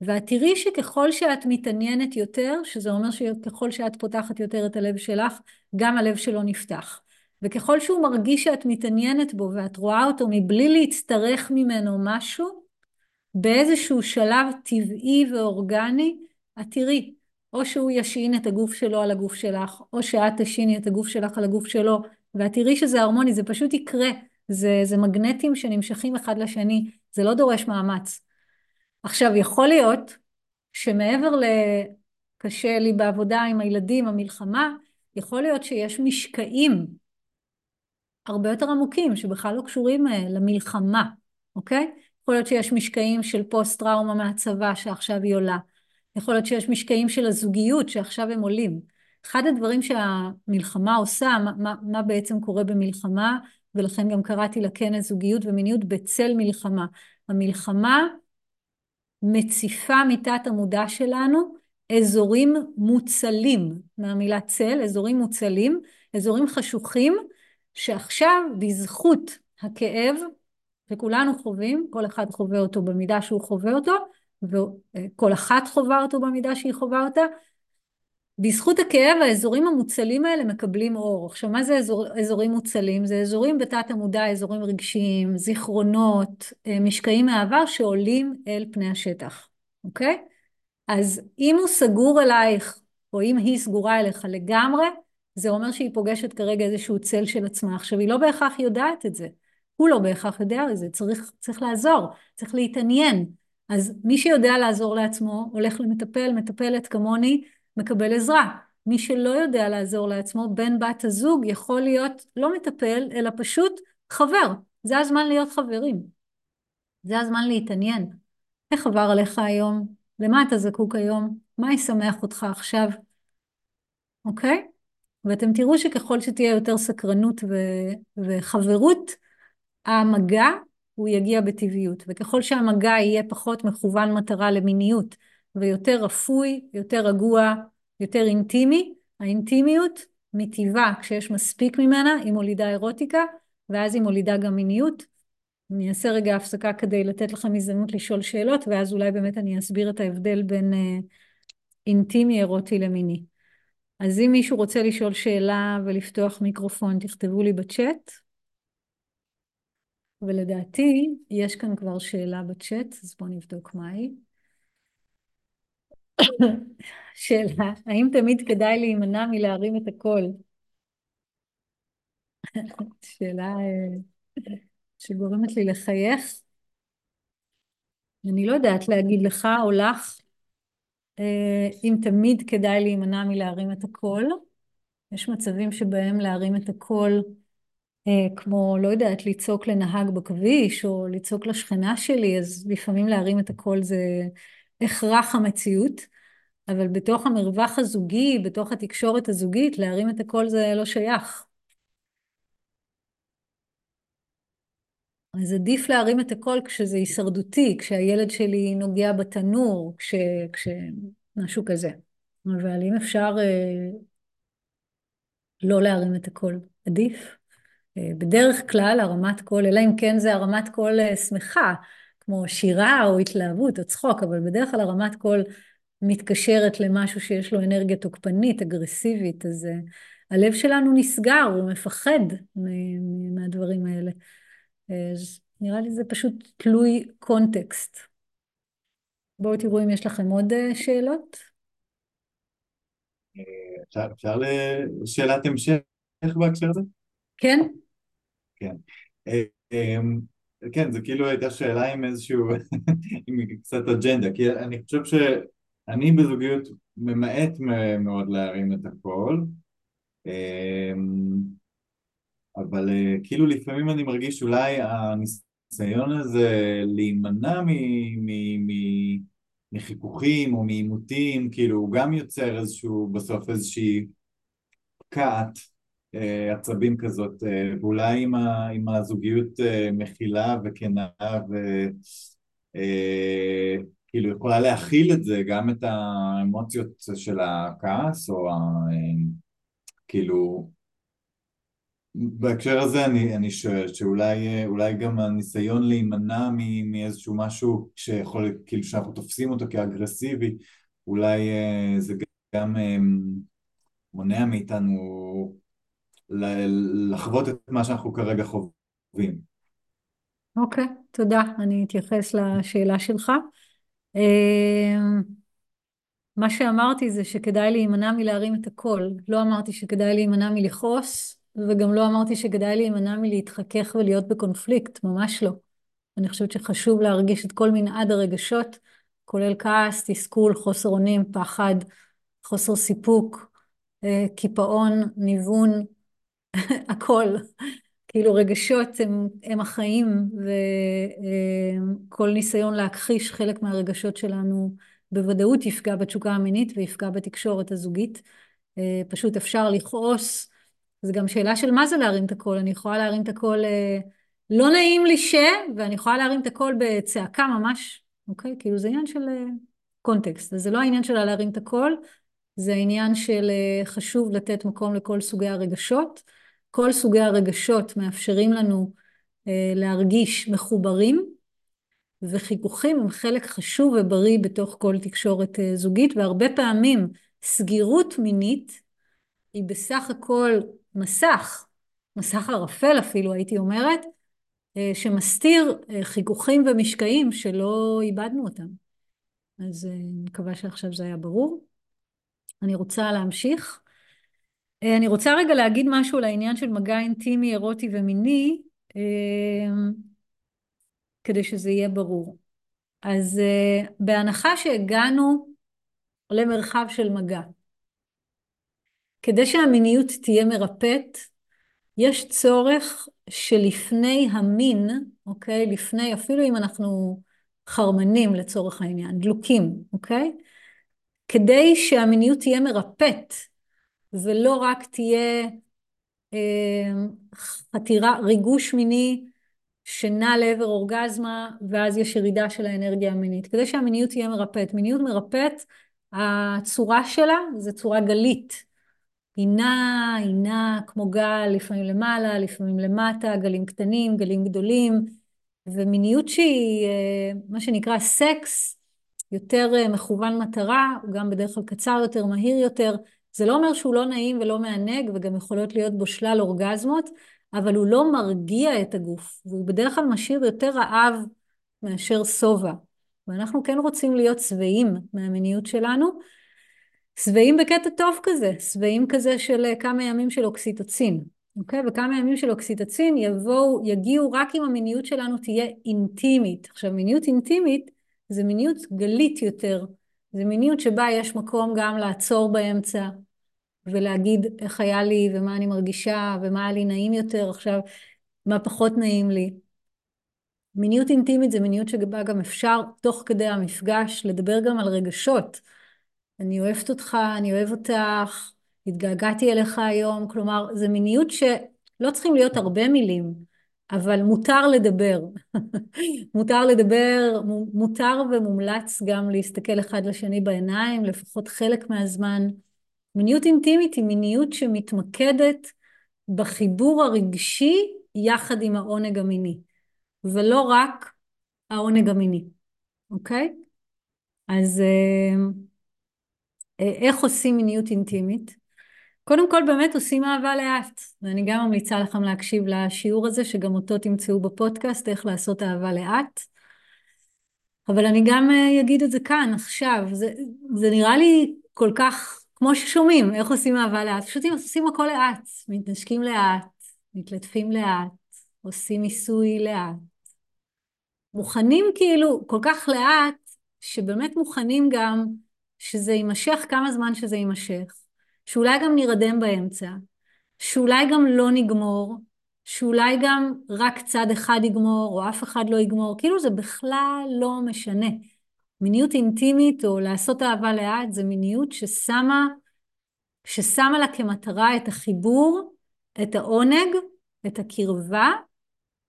ואת תראי שככל שאת מתעניינת יותר, שזה אומר שככל שאת פותחת יותר את הלב שלך, גם הלב שלו נפתח. וככל שהוא מרגיש שאת מתעניינת בו ואת רואה אותו מבלי להצטרך ממנו משהו, באיזשהו שלב טבעי ואורגני, את תראי, או שהוא ישעין את הגוף שלו על הגוף שלך, או שאת תשיני את הגוף שלך על הגוף שלו, ואת תראי שזה הרמוני, זה פשוט יקרה. זה, זה מגנטים שנמשכים אחד לשני, זה לא דורש מאמץ. עכשיו, יכול להיות שמעבר לקשה לי בעבודה עם הילדים, המלחמה, יכול להיות שיש משקעים הרבה יותר עמוקים, שבכלל לא קשורים אה, למלחמה, אוקיי? יכול להיות שיש משקעים של פוסט-טראומה מהצבא שעכשיו היא עולה. יכול להיות שיש משקעים של הזוגיות שעכשיו הם עולים. אחד הדברים שהמלחמה עושה, מה, מה בעצם קורה במלחמה, ולכן גם קראתי לכנס זוגיות ומיניות בצל מלחמה. המלחמה מציפה מתת המודע שלנו אזורים מוצלים, מהמילה צל, אזורים מוצלים, אזורים חשוכים, שעכשיו בזכות הכאב, וכולנו חווים, כל אחד חווה אותו במידה שהוא חווה אותו, וכל אחת חווה אותו במידה שהיא חווה אותה, בזכות הכאב האזורים המוצלים האלה מקבלים אור. עכשיו מה זה אזור, אזורים מוצלים? זה אזורים בתת המודע, אזורים רגשיים, זיכרונות, אה, משקעים מהעבר שעולים אל פני השטח, אוקיי? אז אם הוא סגור אלייך, או אם היא סגורה אליך לגמרי, זה אומר שהיא פוגשת כרגע איזשהו צל של עצמה. עכשיו היא לא בהכרח יודעת את זה, הוא לא בהכרח יודע את זה, צריך, צריך לעזור, צריך להתעניין. אז מי שיודע לעזור לעצמו, הולך למטפל, מטפלת כמוני, מקבל עזרה. מי שלא יודע לעזור לעצמו, בן בת הזוג יכול להיות לא מטפל, אלא פשוט חבר. זה הזמן להיות חברים. זה הזמן להתעניין. איך עבר עליך היום? למה אתה זקוק היום? מה ישמח אותך עכשיו? אוקיי? ואתם תראו שככל שתהיה יותר סקרנות ו- וחברות, המגע הוא יגיע בטבעיות. וככל שהמגע יהיה פחות מכוון מטרה למיניות, ויותר רפוי, יותר רגוע, יותר אינטימי, האינטימיות מטבעה, כשיש מספיק ממנה, היא מולידה אירוטיקה, ואז היא מולידה גם מיניות. אני אעשה רגע הפסקה כדי לתת לכם הזדמנות לשאול שאלות, ואז אולי באמת אני אסביר את ההבדל בין אה, אינטימי אירוטי למיני. אז אם מישהו רוצה לשאול שאלה ולפתוח מיקרופון, תכתבו לי בצ'אט. ולדעתי, יש כאן כבר שאלה בצ'אט, אז בואו נבדוק מה היא. שאלה, האם תמיד כדאי להימנע מלהרים את הקול? שאלה אה, שגורמת לי לחייך. אני לא יודעת להגיד לך או לך אם תמיד כדאי להימנע מלהרים את הקול. יש מצבים שבהם להרים את הקול, אה, כמו, לא יודעת, לצעוק לנהג בכביש, או לצעוק לשכנה שלי, אז לפעמים להרים את הקול זה הכרח המציאות. אבל בתוך המרווח הזוגי, בתוך התקשורת הזוגית, להרים את הקול זה לא שייך. אז עדיף להרים את הקול כשזה הישרדותי, כשהילד שלי נוגע בתנור, כש... כש... משהו כזה. אבל אם אפשר אה, לא להרים את הקול, עדיף. אה, בדרך כלל הרמת קול, אלא אם כן זה הרמת קול אה, שמחה, כמו שירה או התלהבות או צחוק, אבל בדרך כלל הרמת קול מתקשרת למשהו שיש לו אנרגיה תוקפנית, אגרסיבית, אז uh, הלב שלנו נסגר, הוא מפחד מהדברים האלה. אז נראה לי זה פשוט תלוי קונטקסט. בואו תראו אם יש לכם עוד uh, שאלות. אפשר, אפשר לשאלת המשך בהקשר הזה? כן. כן. אמ, כן, זה כאילו הייתה שאלה עם איזשהו, עם קצת אג'נדה, כי אני חושב ש... אני בזוגיות ממעט מאוד להרים את הכל, אמ, אבל אה, כאילו לפעמים אני מרגיש אולי הניסיון הזה להימנע מחיכוכים או מעימותים, כאילו הוא גם יוצר איזשהו, בסוף איזושהי פקעת אה, עצבים כזאת, אה, ואולי אם, ה, אם הזוגיות מכילה וכנה וכאילו יכולה להכיל את זה, גם את האמוציות של הכעס או ה, כאילו בהקשר הזה אני, אני שואל שאולי גם הניסיון להימנע מאיזשהו משהו שיכול, כאילו שאנחנו תופסים אותו כאגרסיבי, אולי זה גם מונע מאיתנו לחוות את מה שאנחנו כרגע חווים. אוקיי, okay, תודה. אני אתייחס לשאלה שלך. מה שאמרתי זה שכדאי להימנע מלהרים את הקול. לא אמרתי שכדאי להימנע מלכעוס, וגם לא אמרתי שכדאי להימנע מלהתחכך ולהיות בקונפליקט, ממש לא. אני חושבת שחשוב להרגיש את כל מנעד הרגשות, כולל כעס, תסכול, חוסר אונים, פחד, חוסר סיפוק, אה, קיפאון, ניוון, הכל. כאילו רגשות הם, הם החיים, וכל ניסיון להכחיש חלק מהרגשות שלנו בוודאות יפגע בתשוקה המינית ויפגע בתקשורת הזוגית. אה, פשוט אפשר לכעוס. זו גם שאלה של מה זה להרים את הקול. אני יכולה להרים את הקול, אה, לא נעים לי ש... ואני יכולה להרים את הקול בצעקה ממש, אוקיי? כאילו זה עניין של קונטקסט. אז זה לא העניין שלה להרים את הקול, זה העניין של חשוב לתת מקום לכל סוגי הרגשות. כל סוגי הרגשות מאפשרים לנו אה, להרגיש מחוברים, וחיכוכים הם חלק חשוב ובריא בתוך כל תקשורת אה, זוגית, והרבה פעמים סגירות מינית היא בסך הכל מסך, מסך ערפל אפילו הייתי אומרת, אה, שמסתיר חיכוכים ומשקעים שלא איבדנו אותם. אז אני מקווה שעכשיו זה היה ברור. אני רוצה להמשיך. אה, אני רוצה רגע להגיד משהו על העניין של מגע אינטימי, אירוטי ומיני, אה, כדי שזה יהיה ברור. אז אה, בהנחה שהגענו למרחב של מגע, כדי שהמיניות תהיה מרפאת, יש צורך שלפני המין, אוקיי? לפני, אפילו אם אנחנו חרמנים לצורך העניין, דלוקים, אוקיי? כדי שהמיניות תהיה מרפאת, ולא רק תהיה אה, חתירה, ריגוש מיני שנע לעבר אורגזמה, ואז יש ירידה של האנרגיה המינית. כדי שהמיניות תהיה מרפאת. מיניות מרפאת, הצורה שלה זה צורה גלית. היא נעה, היא נעה כמו גל, לפעמים למעלה, לפעמים למטה, גלים קטנים, גלים גדולים, ומיניות שהיא אה, מה שנקרא סקס, יותר אה, מכוון מטרה, הוא גם בדרך כלל קצר יותר, מהיר יותר, זה לא אומר שהוא לא נעים ולא מענג, וגם יכולות להיות בו שלל אורגזמות, אבל הוא לא מרגיע את הגוף, והוא בדרך כלל משאיר יותר רעב מאשר שובע. ואנחנו כן רוצים להיות שבעים מהמיניות שלנו, שבעים בקטע טוב כזה, שבעים כזה של אה, כמה ימים של אוקסיטוצין, אוקיי? וכמה ימים של אוקסיטוצין יבואו, יגיעו רק אם המיניות שלנו תהיה אינטימית. עכשיו, מיניות אינטימית זה מיניות גלית יותר, זה מיניות שבה יש מקום גם לעצור באמצע ולהגיד איך היה לי ומה אני מרגישה ומה היה לי נעים יותר עכשיו, מה פחות נעים לי. מיניות אינטימית זה מיניות שבה גם אפשר תוך כדי המפגש לדבר גם על רגשות. אני אוהבת אותך, אני אוהב אותך, התגעגעתי אליך היום, כלומר, זו מיניות שלא צריכים להיות הרבה מילים. אבל מותר לדבר. מותר לדבר, מותר ומומלץ גם להסתכל אחד לשני בעיניים, לפחות חלק מהזמן. מיניות אינטימית היא מיניות שמתמקדת בחיבור הרגשי יחד עם העונג המיני, ולא רק העונג המיני, אוקיי? אז אה, איך עושים מיניות אינטימית? קודם כל באמת עושים אהבה לאט, ואני גם ממליצה לכם להקשיב לשיעור הזה, שגם אותו תמצאו בפודקאסט, איך לעשות אהבה לאט. אבל אני גם אה, אגיד את זה כאן, עכשיו, זה, זה נראה לי כל כך, כמו ששומעים, איך עושים אהבה לאט, פשוט עושים הכל לאט, מתנשקים לאט, מתלטפים לאט, עושים ניסוי לאט. מוכנים כאילו כל כך לאט, שבאמת מוכנים גם שזה יימשך כמה זמן שזה יימשך. שאולי גם נרדם באמצע, שאולי גם לא נגמור, שאולי גם רק צד אחד יגמור או אף אחד לא יגמור, כאילו זה בכלל לא משנה. מיניות אינטימית או לעשות אהבה לאט זה מיניות ששמה, ששמה לה כמטרה את החיבור, את העונג, את הקרבה,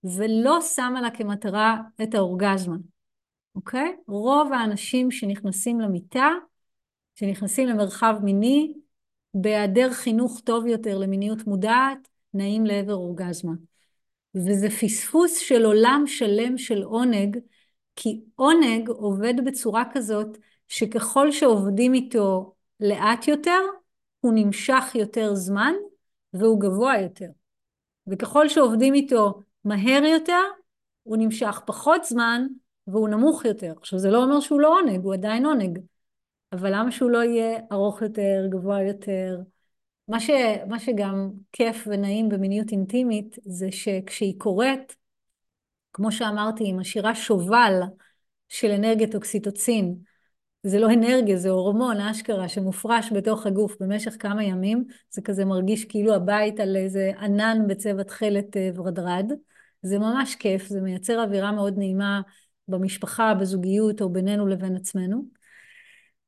ולא שמה לה כמטרה את האורגזמה, אוקיי? רוב האנשים שנכנסים למיטה, שנכנסים למרחב מיני, בהיעדר חינוך טוב יותר למיניות מודעת, נעים לעבר אורגזמה. וזה פספוס של עולם שלם של עונג, כי עונג עובד בצורה כזאת שככל שעובדים איתו לאט יותר, הוא נמשך יותר זמן והוא גבוה יותר. וככל שעובדים איתו מהר יותר, הוא נמשך פחות זמן והוא נמוך יותר. עכשיו זה לא אומר שהוא לא עונג, הוא עדיין עונג. אבל למה שהוא לא יהיה ארוך יותר, גבוה יותר? מה, ש, מה שגם כיף ונעים במיניות אינטימית זה שכשהיא קורית, כמו שאמרתי, היא משאירה שובל של אנרגיית אוקסיטוצין. זה לא אנרגיה, זה הורמון, אשכרה, שמופרש בתוך הגוף במשך כמה ימים. זה כזה מרגיש כאילו הבית על איזה ענן בצבע תכלת אה, ורדרד. זה ממש כיף, זה מייצר אווירה מאוד נעימה במשפחה, בזוגיות או בינינו לבין עצמנו.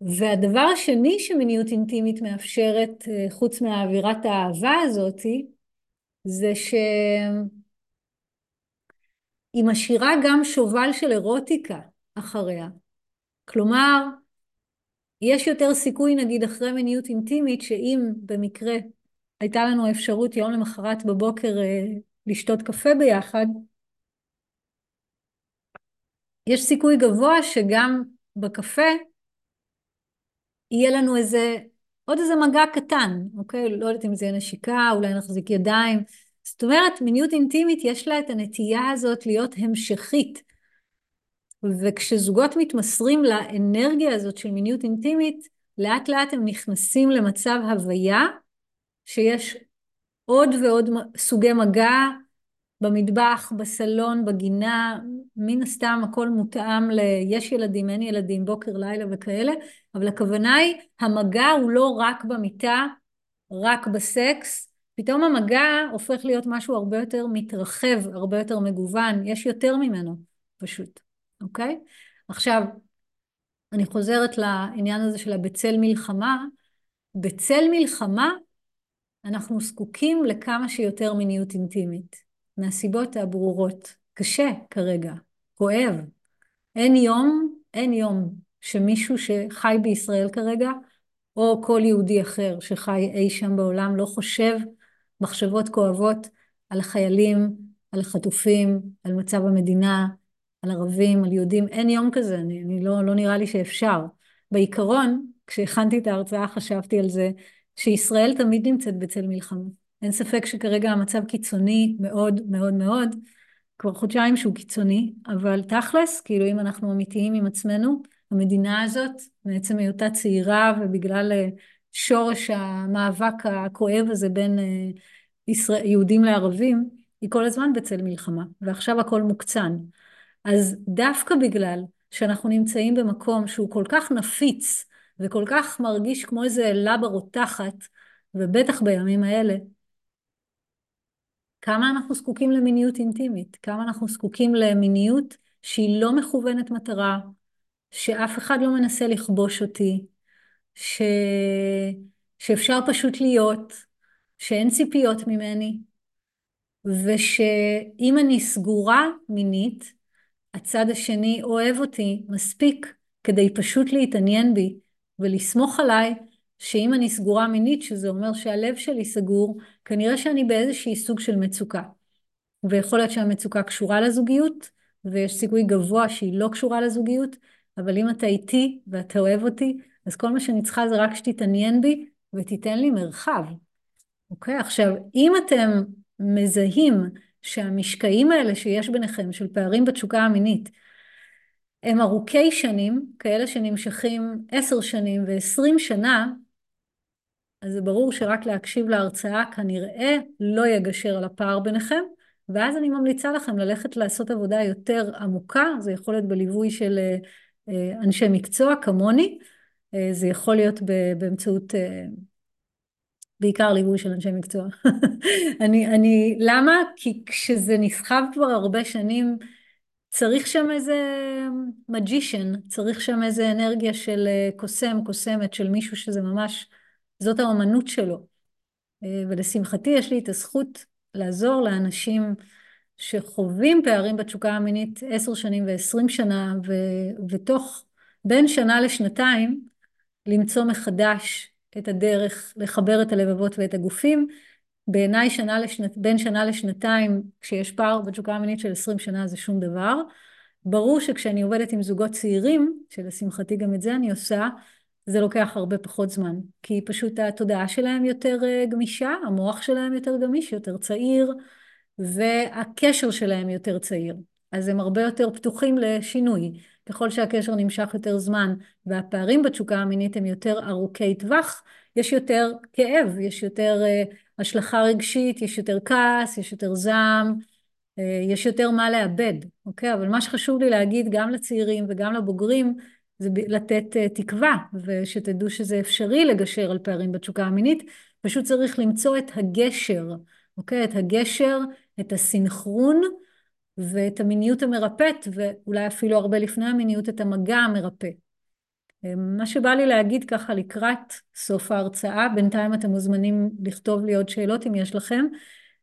והדבר השני שמיניות אינטימית מאפשרת, אה, חוץ מהאווירת האהבה הזאתי, זה שהיא משאירה גם שובל של אירוטיקה אחריה. כלומר, יש יותר סיכוי נגיד אחרי מיניות אינטימית שאם במקרה הייתה לנו אפשרות יום למחרת בבוקר אה, לשתות קפה ביחד, יש סיכוי גבוה שגם בקפה יהיה לנו איזה, עוד איזה מגע קטן, אוקיי? לא יודעת אם זה יהיה נשיקה, אולי נחזיק ידיים. זאת אומרת, מיניות אינטימית יש לה את הנטייה הזאת להיות המשכית. וכשזוגות מתמסרים לאנרגיה הזאת של מיניות אינטימית, לאט לאט הם נכנסים למצב הוויה שיש עוד ועוד סוגי מגע, במטבח, בסלון, בגינה, מן הסתם הכל מותאם ל... יש ילדים, אין ילדים, בוקר, לילה וכאלה, אבל הכוונה היא, המגע הוא לא רק במיטה, רק בסקס, פתאום המגע הופך להיות משהו הרבה יותר מתרחב, הרבה יותר מגוון, יש יותר ממנו פשוט, אוקיי? עכשיו, אני חוזרת לעניין הזה של הבצל מלחמה. בצל מלחמה אנחנו זקוקים לכמה שיותר מיניות אינטימית. מהסיבות הברורות. קשה כרגע, כואב. אין יום, אין יום שמישהו שחי בישראל כרגע, או כל יהודי אחר שחי אי שם בעולם, לא חושב מחשבות כואבות על החיילים, על החטופים, על מצב המדינה, על ערבים, על יהודים. אין יום כזה, אני, אני לא, לא נראה לי שאפשר. בעיקרון, כשהכנתי את ההרצאה חשבתי על זה, שישראל תמיד נמצאת בצל מלחמה. אין ספק שכרגע המצב קיצוני מאוד מאוד מאוד, כבר חודשיים שהוא קיצוני, אבל תכלס, כאילו אם אנחנו אמיתיים עם עצמנו, המדינה הזאת, מעצם היותה צעירה ובגלל אה, שורש המאבק הכואב הזה בין אה, ישראל, יהודים לערבים, היא כל הזמן בצל מלחמה, ועכשיו הכל מוקצן. אז דווקא בגלל שאנחנו נמצאים במקום שהוא כל כך נפיץ וכל כך מרגיש כמו איזה לבה רותחת, ובטח בימים האלה, כמה אנחנו זקוקים למיניות אינטימית, כמה אנחנו זקוקים למיניות שהיא לא מכוונת מטרה, שאף אחד לא מנסה לכבוש אותי, ש... שאפשר פשוט להיות, שאין ציפיות ממני, ושאם אני סגורה מינית, הצד השני אוהב אותי מספיק כדי פשוט להתעניין בי ולסמוך עליי שאם אני סגורה מינית, שזה אומר שהלב שלי סגור, כנראה שאני באיזשהי סוג של מצוקה. ויכול להיות שהמצוקה קשורה לזוגיות, ויש סיכוי גבוה שהיא לא קשורה לזוגיות, אבל אם אתה איתי ואתה אוהב אותי, אז כל מה שאני צריכה זה רק שתתעניין בי ותיתן לי מרחב. אוקיי? עכשיו, אם אתם מזהים שהמשקעים האלה שיש ביניכם, של פערים בתשוקה המינית, הם ארוכי שנים, כאלה שנמשכים עשר שנים ועשרים שנה, אז זה ברור שרק להקשיב להרצאה כנראה לא יגשר על הפער ביניכם, ואז אני ממליצה לכם ללכת לעשות עבודה יותר עמוקה, זה יכול להיות בליווי של אה, אנשי מקצוע כמוני, אה, זה יכול להיות באמצעות, בעיקר ליווי של אנשי מקצוע. אני, אני, למה? כי כשזה נסחב כבר הרבה שנים, צריך שם איזה מג'ישן, צריך שם איזה אנרגיה של קוסם, קוסמת, של מישהו שזה ממש, זאת האומנות שלו. ולשמחתי יש לי את הזכות לעזור לאנשים שחווים פערים בתשוקה המינית עשר שנים ועשרים שנה, ו, ותוך בין שנה לשנתיים למצוא מחדש את הדרך לחבר את הלבבות ואת הגופים. בעיניי שנה לשנת, בין שנה לשנתיים, כשיש פער בתשוקה המינית של עשרים שנה זה שום דבר. ברור שכשאני עובדת עם זוגות צעירים, שלשמחתי גם את זה אני עושה, זה לוקח הרבה פחות זמן, כי פשוט התודעה שלהם יותר אה, גמישה, המוח שלהם יותר גמיש, יותר צעיר, והקשר שלהם יותר צעיר. אז הם הרבה יותר פתוחים לשינוי. ככל שהקשר נמשך יותר זמן והפערים בתשוקה המינית הם יותר ארוכי טווח, יש יותר כאב, יש יותר uh, השלכה רגשית, יש יותר כעס, יש יותר זעם, uh, יש יותר מה לאבד, אוקיי? אבל מה שחשוב לי להגיד גם לצעירים וגם לבוגרים, זה לתת uh, תקווה, ושתדעו שזה אפשרי לגשר על פערים בתשוקה המינית, פשוט צריך למצוא את הגשר, אוקיי? את הגשר, את הסינכרון ואת המיניות המרפאת, ואולי אפילו הרבה לפני המיניות, את המגע המרפא. מה שבא לי להגיד ככה לקראת סוף ההרצאה, בינתיים אתם מוזמנים לכתוב לי עוד שאלות אם יש לכם,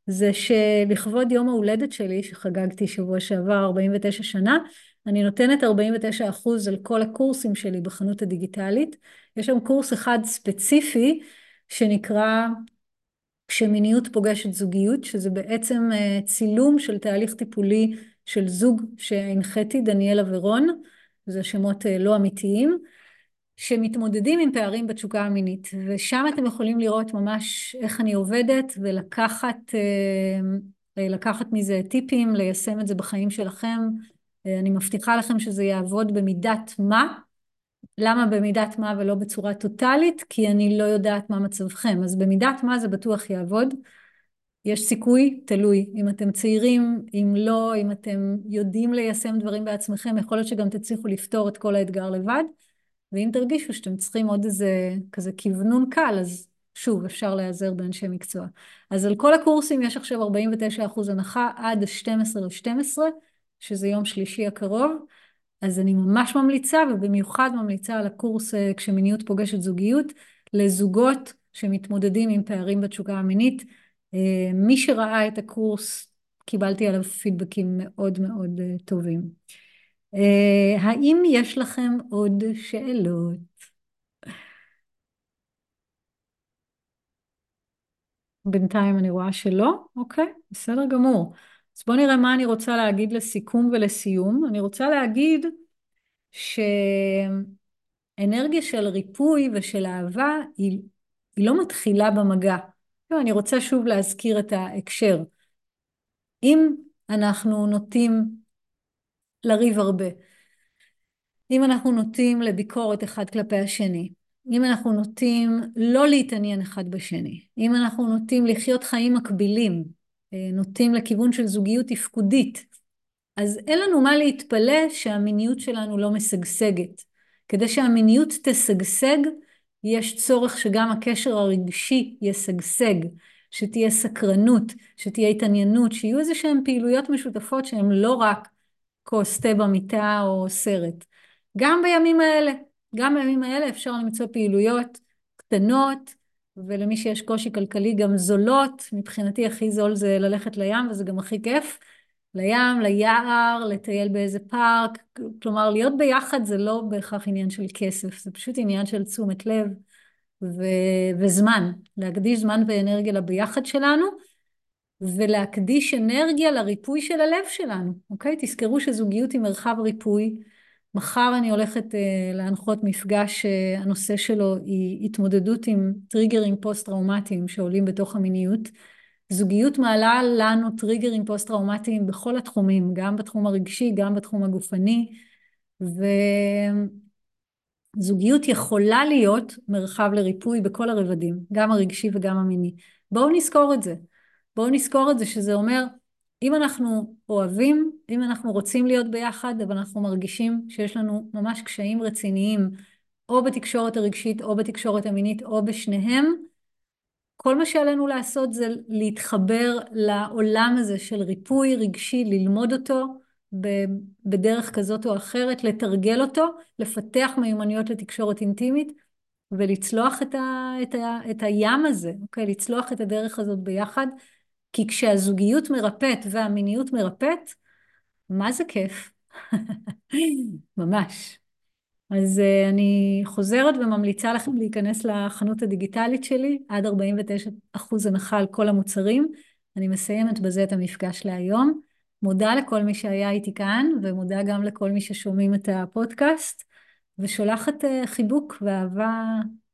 זה שלכבוד יום ההולדת שלי, שחגגתי שבוע שעבר 49 שנה, אני נותנת 49 אחוז על כל הקורסים שלי בחנות הדיגיטלית. יש שם קורס אחד ספציפי שנקרא כשמיניות פוגשת זוגיות, שזה בעצם אה, צילום של תהליך טיפולי של זוג שהנחיתי, דניאלה ורון, זה שמות אה, לא אמיתיים, שמתמודדים עם פערים בתשוקה המינית, ושם אתם יכולים לראות ממש איך אני עובדת ולקחת אה, לקחת מזה טיפים, ליישם את זה בחיים שלכם. אני מבטיחה לכם שזה יעבוד במידת מה, למה במידת מה ולא בצורה טוטאלית? כי אני לא יודעת מה מצבכם. אז במידת מה זה בטוח יעבוד. יש סיכוי, תלוי. אם אתם צעירים, אם לא, אם אתם יודעים ליישם דברים בעצמכם, יכול להיות שגם תצליחו לפתור את כל האתגר לבד. ואם תרגישו שאתם צריכים עוד איזה כזה כוונון קל, אז שוב, אפשר להיעזר באנשי מקצוע. אז על כל הקורסים יש עכשיו 49% הנחה עד ה-12 ל-12, שזה יום שלישי הקרוב. אז אני ממש ממליצה, ובמיוחד ממליצה על הקורס אה, כשמיניות פוגשת זוגיות, לזוגות שמתמודדים עם פערים בתשוקה המינית. אה, מי שראה את הקורס, קיבלתי עליו פידבקים מאוד מאוד אה, טובים. האם יש לכם עוד שאלות? בינתיים אני רואה שלא, אוקיי, בסדר גמור. אז בואו נראה מה אני רוצה להגיד לסיכום ולסיום. אני רוצה להגיד שאנרגיה של ריפוי ושל אהבה היא, היא לא מתחילה במגע. לא, אני רוצה שוב להזכיר את ההקשר. אם אנחנו נוטים לריב הרבה, אם אנחנו נוטים לביקורת אחד כלפי השני, אם אנחנו נוטים לא להתעניין אחד בשני, אם אנחנו נוטים לחיות חיים מקבילים, נוטים לכיוון של זוגיות תפקודית, אז אין לנו מה להתפלא שהמיניות שלנו לא משגשגת. כדי שהמיניות תשגשג, יש צורך שגם הקשר הרגשי ישגשג, שתהיה סקרנות, שתהיה התעניינות, שיהיו איזה שהן פעילויות משותפות שהן לא רק כוס תה במיטה או סרט. גם בימים האלה, גם בימים האלה אפשר למצוא פעילויות קטנות, ולמי שיש קושי כלכלי גם זולות, מבחינתי הכי זול זה ללכת לים וזה גם הכי כיף, לים, ליער, לטייל באיזה פארק, כלומר להיות ביחד זה לא בהכרח עניין של כסף, זה פשוט עניין של תשומת לב ו- וזמן, להקדיש זמן ואנרגיה לביחד שלנו ולהקדיש אנרגיה לריפוי של הלב שלנו, אוקיי? תזכרו שזוגיות היא מרחב ריפוי מחר אני הולכת uh, להנחות מפגש, uh, הנושא שלו היא התמודדות עם טריגרים פוסט-טראומטיים שעולים בתוך המיניות. זוגיות מעלה לנו טריגרים פוסט-טראומטיים בכל התחומים, גם בתחום הרגשי, גם בתחום הגופני, וזוגיות יכולה להיות מרחב לריפוי בכל הרבדים, גם הרגשי וגם המיני. בואו נזכור את זה. בואו נזכור את זה שזה אומר אם אנחנו אוהבים, אם אנחנו רוצים להיות ביחד, אבל אנחנו מרגישים שיש לנו ממש קשיים רציניים, או בתקשורת הרגשית, או בתקשורת המינית, או בשניהם, כל מה שעלינו לעשות זה להתחבר לעולם הזה של ריפוי רגשי, ללמוד אותו בדרך כזאת או אחרת, לתרגל אותו, לפתח מיומנויות לתקשורת אינטימית ולצלוח את, ה, את, ה, את הים הזה, אוקיי? לצלוח את הדרך הזאת ביחד, כי כשהזוגיות מרפאת והמיניות מרפאת, מה זה כיף? ממש. אז uh, אני חוזרת וממליצה לכם להיכנס לחנות הדיגיטלית שלי, עד 49% הנחה על כל המוצרים. אני מסיימת בזה את המפגש להיום. מודה לכל מי שהיה איתי כאן, ומודה גם לכל מי ששומעים את הפודקאסט, ושולחת uh, חיבוק ואהבה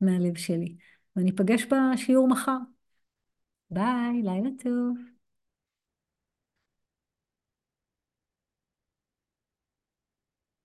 מהלב שלי. ואני אפגש בשיעור מחר. ביי, לילה טוב.